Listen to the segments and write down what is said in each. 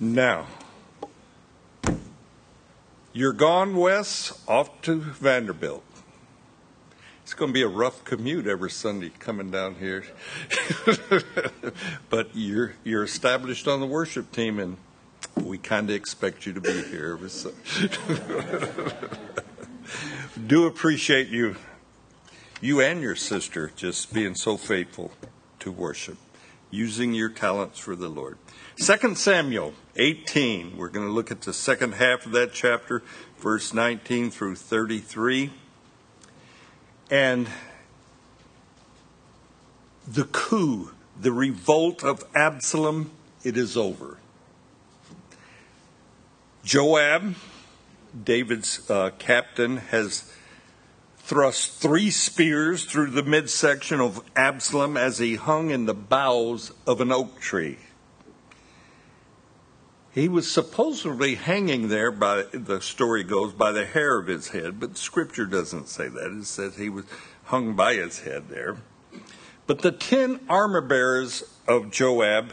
Now, you're gone, Wes, off to Vanderbilt. It's going to be a rough commute every Sunday coming down here. but you're you're established on the worship team and we kind of expect you to be here. Do appreciate you you and your sister just being so faithful to worship, using your talents for the Lord. 2 Samuel 18, we're going to look at the second half of that chapter, verse 19 through 33. And the coup, the revolt of Absalom, it is over. Joab, David's uh, captain, has thrust three spears through the midsection of Absalom as he hung in the boughs of an oak tree. He was supposedly hanging there by the story goes by the hair of his head, but scripture doesn't say that. It says he was hung by his head there. But the ten armor bearers of Joab,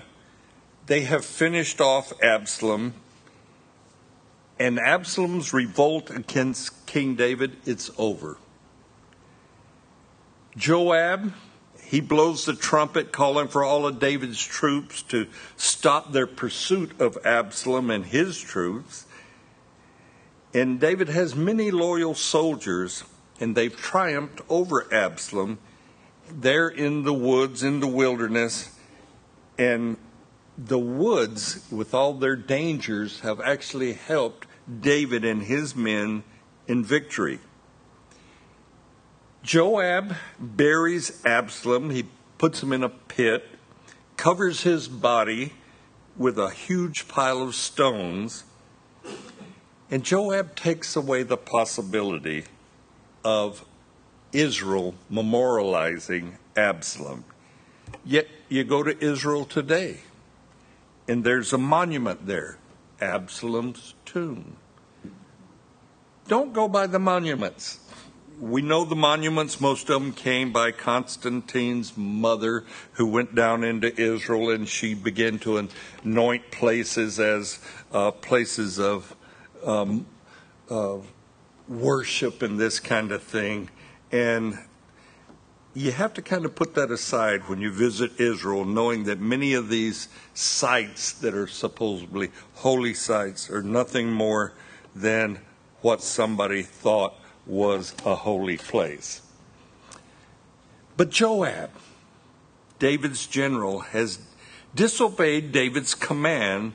they have finished off Absalom. And Absalom's revolt against King David, it's over. Joab he blows the trumpet calling for all of David's troops to stop their pursuit of Absalom and his troops. And David has many loyal soldiers, and they've triumphed over Absalom. They're in the woods, in the wilderness, and the woods, with all their dangers, have actually helped David and his men in victory. Joab buries Absalom. He puts him in a pit, covers his body with a huge pile of stones, and Joab takes away the possibility of Israel memorializing Absalom. Yet you go to Israel today, and there's a monument there Absalom's tomb. Don't go by the monuments we know the monuments, most of them came by Constantine's mother, who went down into Israel and she began to anoint places as uh, places of um, uh, worship and this kind of thing. And you have to kind of put that aside when you visit Israel, knowing that many of these sites that are supposedly holy sites are nothing more than what somebody thought was a holy place. But Joab, David's general, has disobeyed David's command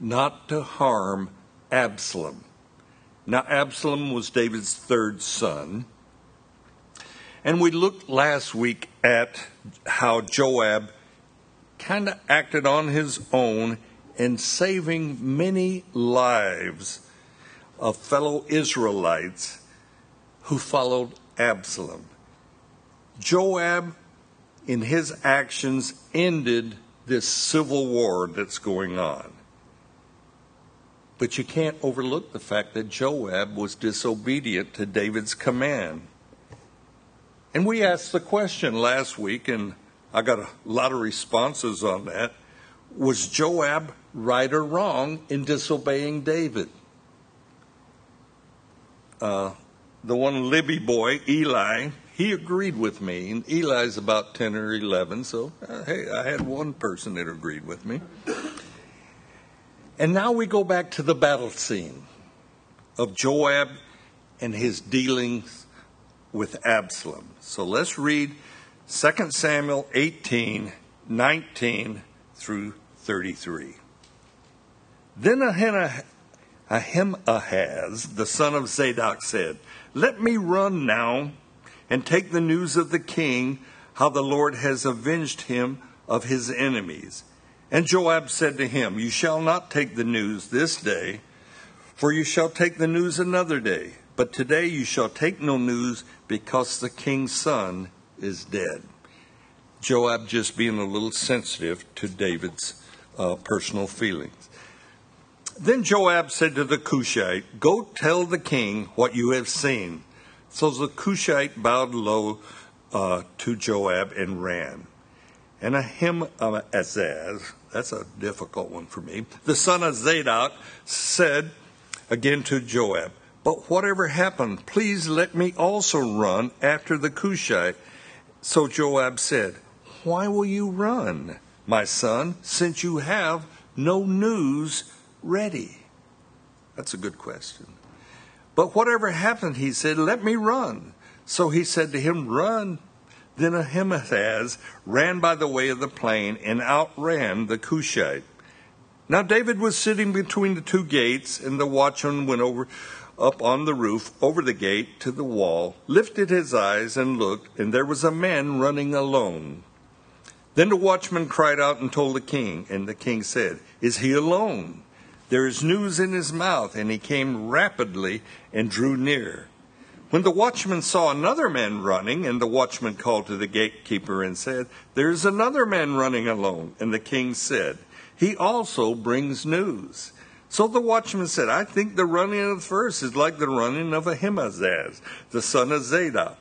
not to harm Absalom. Now, Absalom was David's third son. And we looked last week at how Joab kind of acted on his own in saving many lives of fellow Israelites who followed Absalom. Joab, in his actions, ended this civil war that's going on. But you can't overlook the fact that Joab was disobedient to David's command. And we asked the question last week, and I got a lot of responses on that. Was Joab right or wrong in disobeying David? Uh, the one Libby boy, Eli, he agreed with me. And Eli's about 10 or 11, so uh, hey, I had one person that agreed with me. And now we go back to the battle scene of Joab and his dealings with Absalom. So let's read 2 Samuel 18 19 through 33. Then Ahimaaz, the son of Zadok, said, let me run now and take the news of the king, how the Lord has avenged him of his enemies. And Joab said to him, You shall not take the news this day, for you shall take the news another day. But today you shall take no news, because the king's son is dead. Joab just being a little sensitive to David's uh, personal feelings. Then Joab said to the Cushite, Go tell the king what you have seen. So the Cushite bowed low uh, to Joab and ran. And Ahimaaz, That's a difficult one for me. The son of Zadok said again to Joab, But whatever happened, please let me also run after the Cushite. So Joab said, Why will you run, my son, since you have no news ready? That's a good question. But whatever happened, he said, Let me run. So he said to him, Run. Then Ahimaaz ran by the way of the plain and outran the Cushite. Now David was sitting between the two gates, and the watchman went over up on the roof over the gate to the wall, lifted his eyes and looked, and there was a man running alone. Then the watchman cried out and told the king, and the king said, Is he alone? There is news in his mouth. And he came rapidly and drew near. When the watchman saw another man running, and the watchman called to the gatekeeper and said, There is another man running alone. And the king said, He also brings news. So the watchman said, I think the running of the first is like the running of Ahimaaz, the son of Zadok.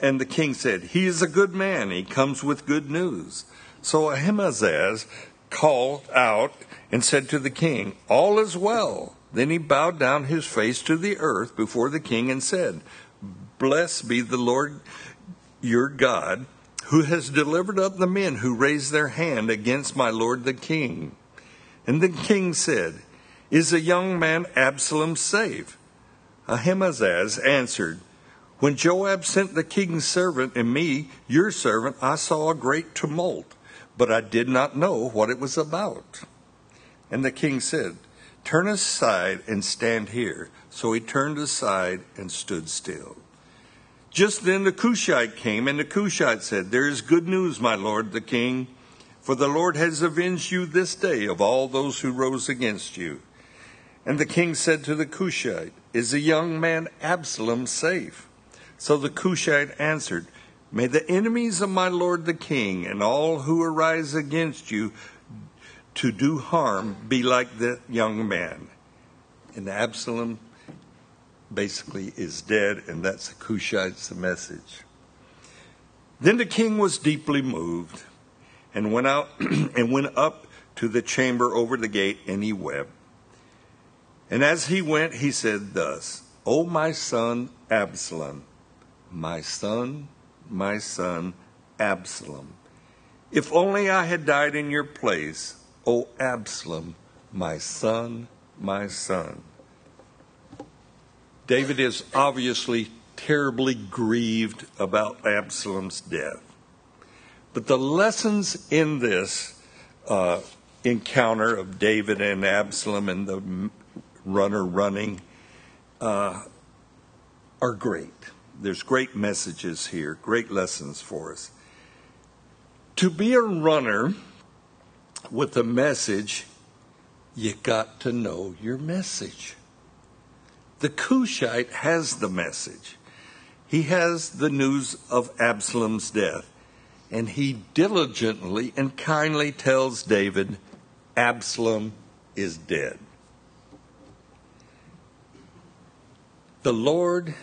And the king said, He is a good man. He comes with good news. So Ahimaaz called out and said to the king, All is well. Then he bowed down his face to the earth before the king and said, Blessed be the Lord your God, who has delivered up the men who raised their hand against my lord the king. And the king said, Is the young man Absalom safe? Ahimaaz answered, When Joab sent the king's servant and me, your servant, I saw a great tumult, but I did not know what it was about. And the king said, Turn aside and stand here. So he turned aside and stood still. Just then the Cushite came, and the Cushite said, There is good news, my lord the king, for the Lord has avenged you this day of all those who rose against you. And the king said to the Cushite, Is the young man Absalom safe? So the Cushite answered, May the enemies of my lord the king and all who arise against you to do harm be like the young man. And Absalom basically is dead, and that's the Cushite's message. Then the king was deeply moved and went out and went up to the chamber over the gate, and he wept. And as he went, he said thus, O my son Absalom, my son, my son Absalom, if only I had died in your place, O Absalom, my son, my son. David is obviously terribly grieved about Absalom's death. But the lessons in this uh, encounter of David and Absalom and the runner running uh, are great. There's great messages here, great lessons for us. To be a runner with a message, you got to know your message. The Cushite has the message. He has the news of Absalom's death, and he diligently and kindly tells David, Absalom is dead. The Lord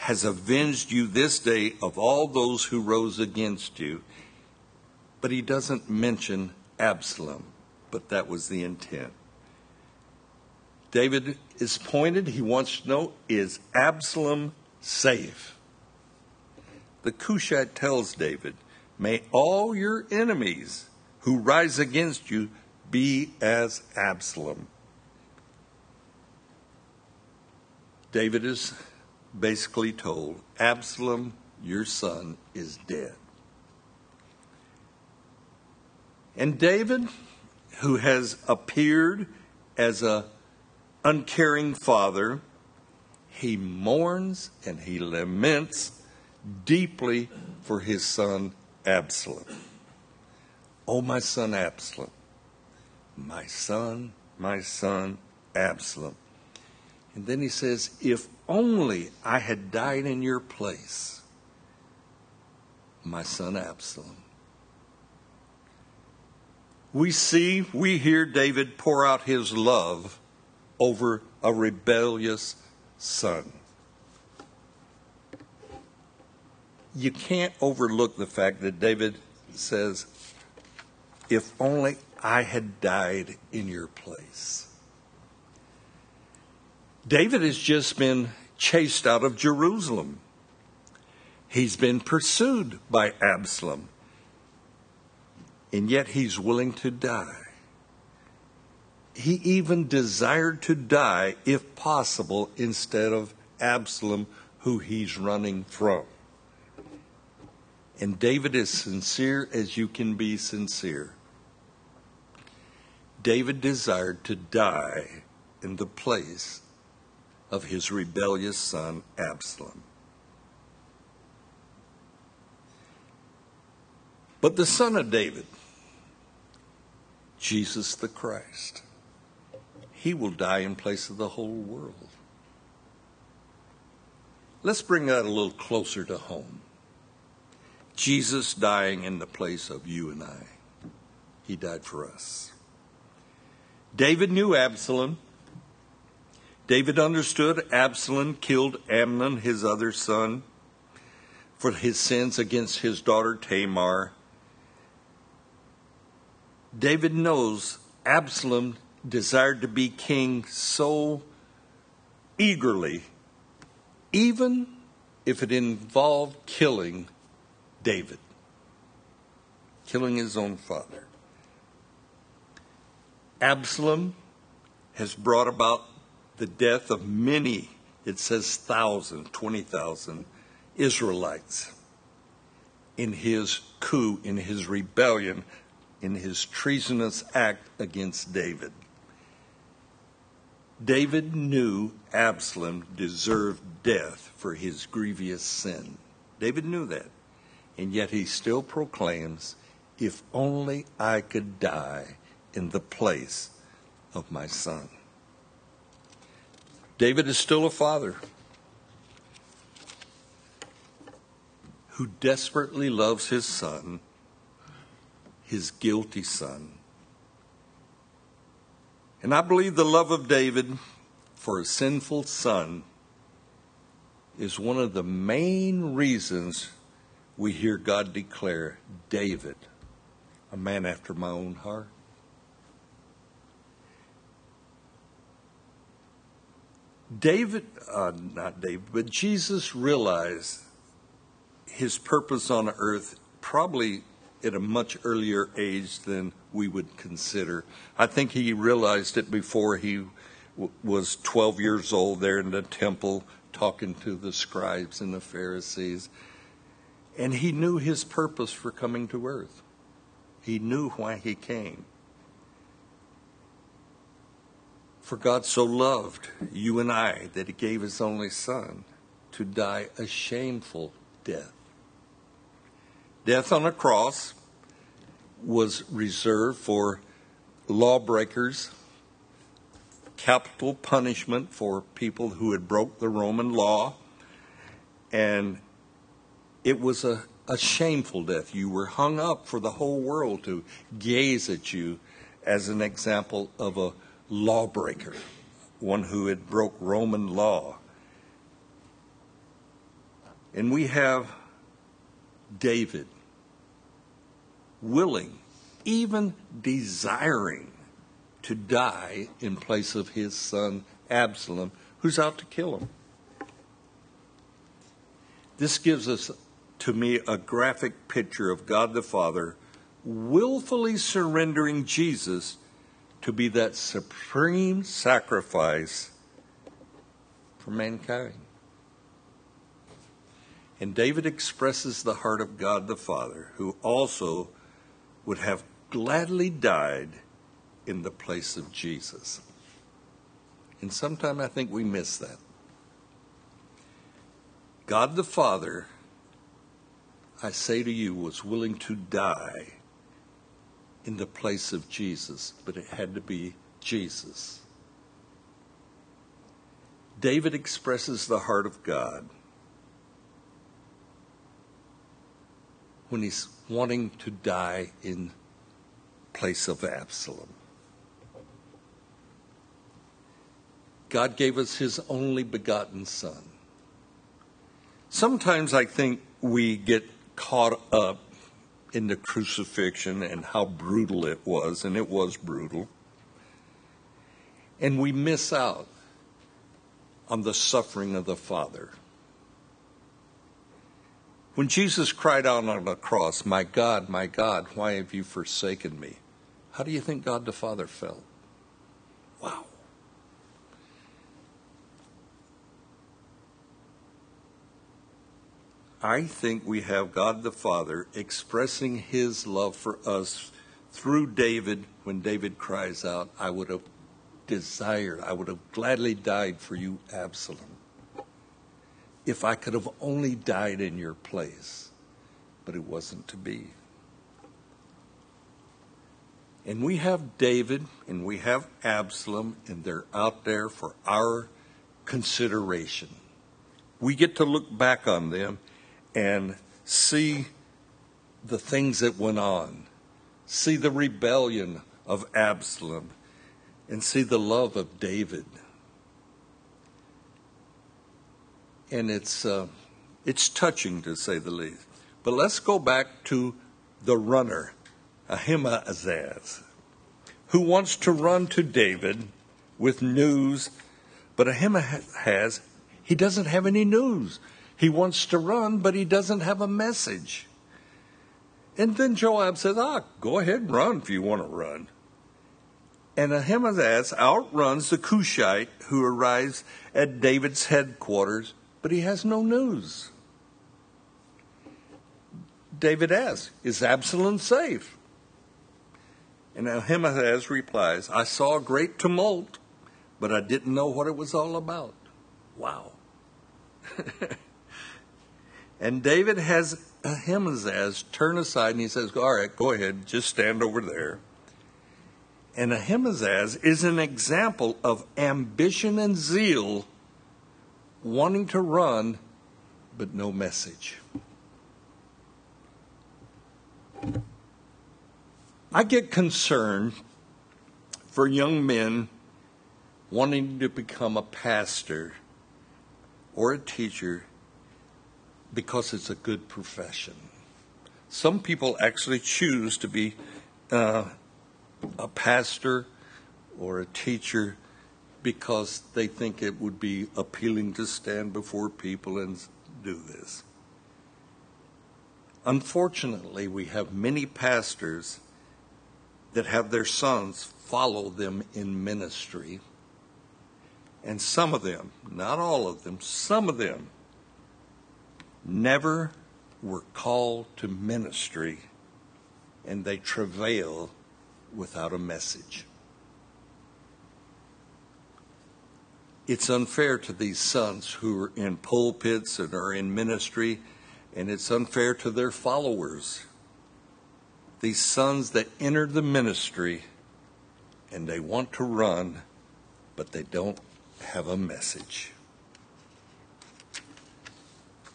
has avenged you this day of all those who rose against you, but he doesn't mention Absalom, but that was the intent. David is pointed, he wants to know is Absalom safe? The Cushite tells David, May all your enemies who rise against you be as Absalom. David is basically told, Absalom, your son, is dead. And David, who has appeared as a uncaring father, he mourns and he laments deeply for his son Absalom. Oh, my son Absalom, my son, my son Absalom. And then he says, If only I had died in your place, my son Absalom. We see, we hear David pour out his love over a rebellious son. You can't overlook the fact that David says, If only I had died in your place. David has just been chased out of Jerusalem. He's been pursued by Absalom. And yet he's willing to die. He even desired to die, if possible, instead of Absalom, who he's running from. And David is sincere as you can be sincere. David desired to die in the place of his rebellious son Absalom. But the son of David, Jesus the Christ, he will die in place of the whole world. Let's bring that a little closer to home. Jesus dying in the place of you and I. He died for us. David knew Absalom. David understood Absalom killed Amnon, his other son, for his sins against his daughter Tamar. David knows Absalom desired to be king so eagerly, even if it involved killing David, killing his own father. Absalom has brought about the death of many, it says thousand, 20,000 Israelites in his coup, in his rebellion, in his treasonous act against David. David knew Absalom deserved death for his grievous sin. David knew that. And yet he still proclaims, If only I could die in the place of my son. David is still a father who desperately loves his son, his guilty son and I believe the love of David for a sinful son is one of the main reasons we hear God declare David a man after my own heart. David, uh, not David, but Jesus realized his purpose on earth probably at a much earlier age than we would consider. I think he realized it before he w- was 12 years old there in the temple talking to the scribes and the Pharisees. And he knew his purpose for coming to earth. He knew why he came. For God so loved you and I that he gave his only son to die a shameful death. Death on a cross was reserved for lawbreakers, capital punishment for people who had broke the Roman law, and it was a, a shameful death. You were hung up for the whole world to gaze at you as an example of a lawbreaker, one who had broke Roman law. And we have David willing, even desiring to die in place of his son Absalom, who's out to kill him. This gives us, to me, a graphic picture of God the Father willfully surrendering Jesus to be that supreme sacrifice for mankind. And David expresses the heart of God the Father, who also would have gladly died in the place of Jesus. And sometimes I think we miss that. God the Father, I say to you, was willing to die in the place of Jesus, but it had to be Jesus. David expresses the heart of God when he's wanting to die in place of Absalom. God gave us his only begotten son. Sometimes I think we get caught up in the crucifixion and how brutal it was, and it was brutal. And we miss out on the suffering of the Father. When Jesus cried out on the cross, My God, my God, why have you forsaken me? How do you think God the Father felt? Wow. I think we have God the Father expressing his love for us through David when David cries out, I would have desired, I would have gladly died for you, Absalom, if I could have only died in your place. But it wasn't to be. And we have David and we have Absalom, and they're out there for our consideration. We get to look back on them and see the things that went on, see the rebellion of Absalom, and see the love of David. And it's, uh, it's touching to say the least. But let's go back to the runner, Ahimaaz, who wants to run to David with news, but Ahimaaz, he doesn't have any news. He wants to run, but he doesn't have a message. And then Joab says, Ah, go ahead and run if you want to run. And Ahimaaz outruns the Cushite who arrives at David's headquarters, but he has no news. David asks, Is Absalom safe? And Ahimaaz replies, I saw a great tumult, but I didn't know what it was all about. Wow. And David has Ahimaaz turn aside and he says, All right, go ahead, just stand over there. And Ahimaaz is an example of ambition and zeal, wanting to run, but no message. I get concerned for young men wanting to become a pastor or a teacher because it's a good profession. Some people actually choose to be uh, a pastor or a teacher because they think it would be appealing to stand before people and do this. Unfortunately, we have many pastors that have their sons follow them in ministry. And some of them, not all of them, some of them never were called to ministry and they travail without a message. It's unfair to these sons who are in pulpits and are in ministry, and it's unfair to their followers. These sons that enter the ministry and they want to run, but they don't have a message.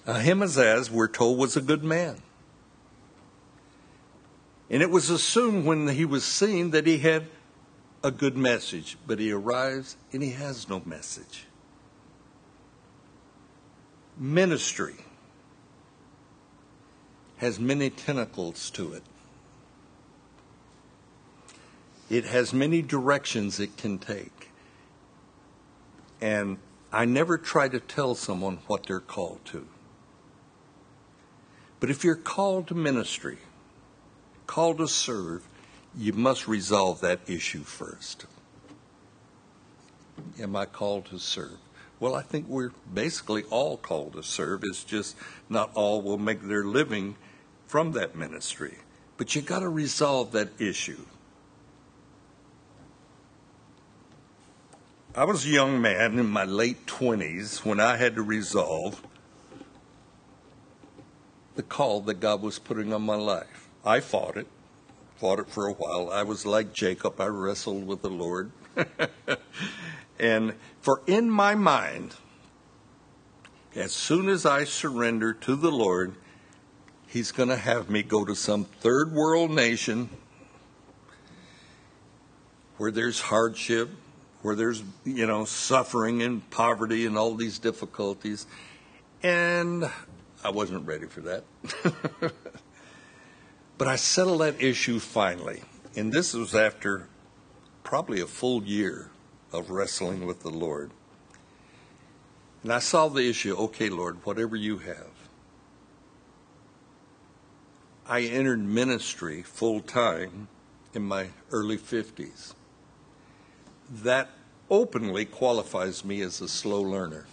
Uh, Ahimaaz, we're told, was a good man. And it was assumed when he was seen that he had a good message, but he arrives and he has no message. Ministry has many tentacles to it. It has many directions it can take. And I never try to tell someone what they're called to. But if you're called to ministry, called to serve, you must resolve that issue first. Am I called to serve? Well, I think we're basically all called to serve. It's just not all will make their living from that ministry. But you got to resolve that issue. I was a young man in my late 20s when I had to resolve the call that God was putting on my life. I fought it, fought it for a while. I was like Jacob, I wrestled with the Lord. and for in my mind, as soon as I surrender to the Lord, He's going to have me go to some third world nation where there's hardship, where there's, you know, suffering and poverty and all these difficulties. And I wasn't ready for that. But I settled that issue finally. And this was after probably a full year of wrestling with the Lord. And I solved the issue okay, Lord, whatever you have. I entered ministry full time in my early 50s. That openly qualifies me as a slow learner.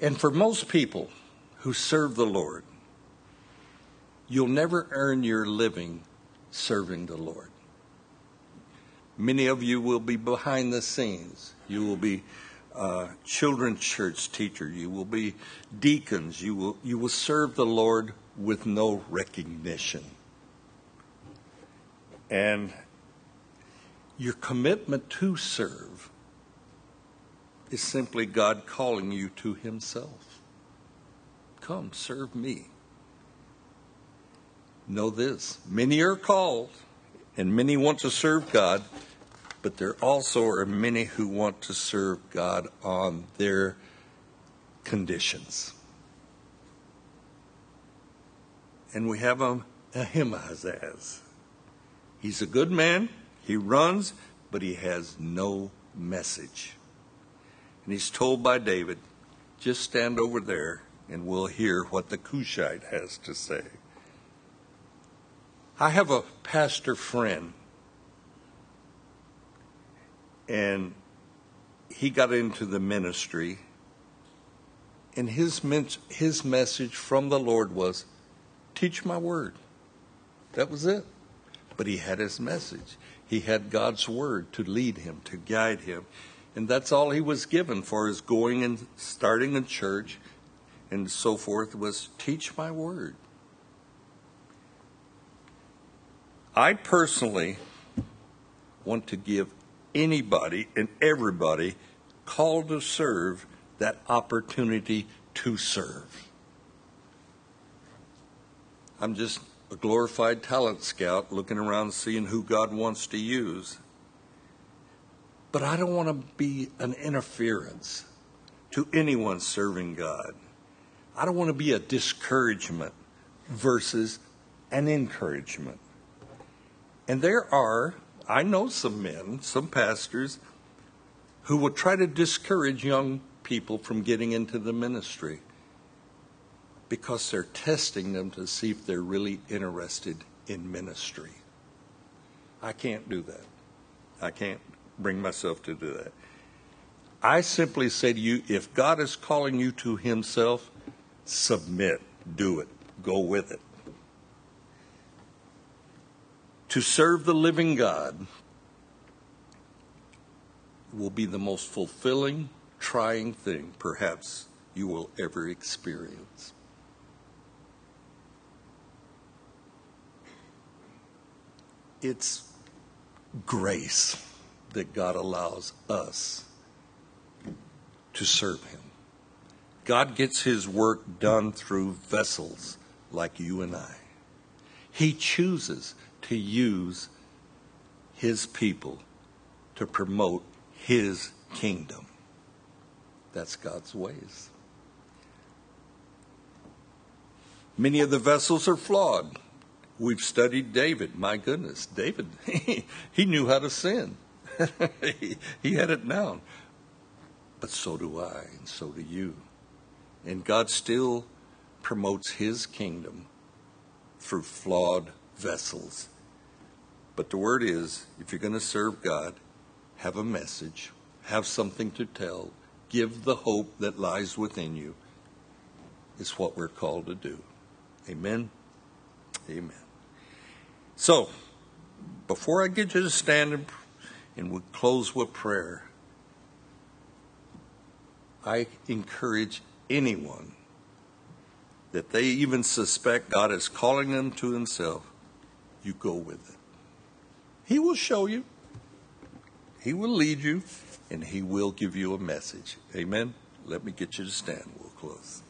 And for most people who serve the Lord, you'll never earn your living serving the Lord. Many of you will be behind the scenes. You will be uh, children's church teacher. You will be deacons. You will you will serve the Lord with no recognition. And your commitment to serve is simply God calling you to Himself. Come, serve me. Know this many are called, and many want to serve God, but there also are many who want to serve God on their conditions. And we have a, Ahimaaz. He's a good man, he runs, but he has no message. And he's told by David, just stand over there and we'll hear what the Cushite has to say. I have a pastor friend, and he got into the ministry, and his, his message from the Lord was, Teach my word. That was it. But he had his message. He had God's word to lead him, to guide him. And that's all he was given for his going and starting a church and so forth was teach my word. I personally want to give anybody and everybody called to serve that opportunity to serve. I'm just a glorified talent scout looking around seeing who God wants to use. But I don't want to be an interference to anyone serving God. I don't want to be a discouragement versus an encouragement. And there are, I know some men, some pastors, who will try to discourage young people from getting into the ministry because they're testing them to see if they're really interested in ministry. I can't do that. I can't bring myself to do that. I simply say to you if God is calling you to Himself, submit, do it, go with it to serve the living God will be the most fulfilling, trying thing perhaps you will ever experience. It's grace that God allows us to serve Him. God gets His work done through vessels like you and I. He chooses to use his people to promote his kingdom. That's God's ways. Many of the vessels are flawed. We've studied David. My goodness, David, he, knew how to sin. he, he had it down. But so do I, and so do you. And God still promotes his kingdom through flawed vessels but the word is if you're going to serve God, have a message, have something to tell, give the hope that lies within you, is what we're called to do. Amen. Amen. So, before I get you to stand and, and we close with prayer, I encourage anyone that they even suspect God is calling them to Himself, you go with it. He will show you, He will lead you, and He will give you a message. Amen. Let me get you to stand. We'll close.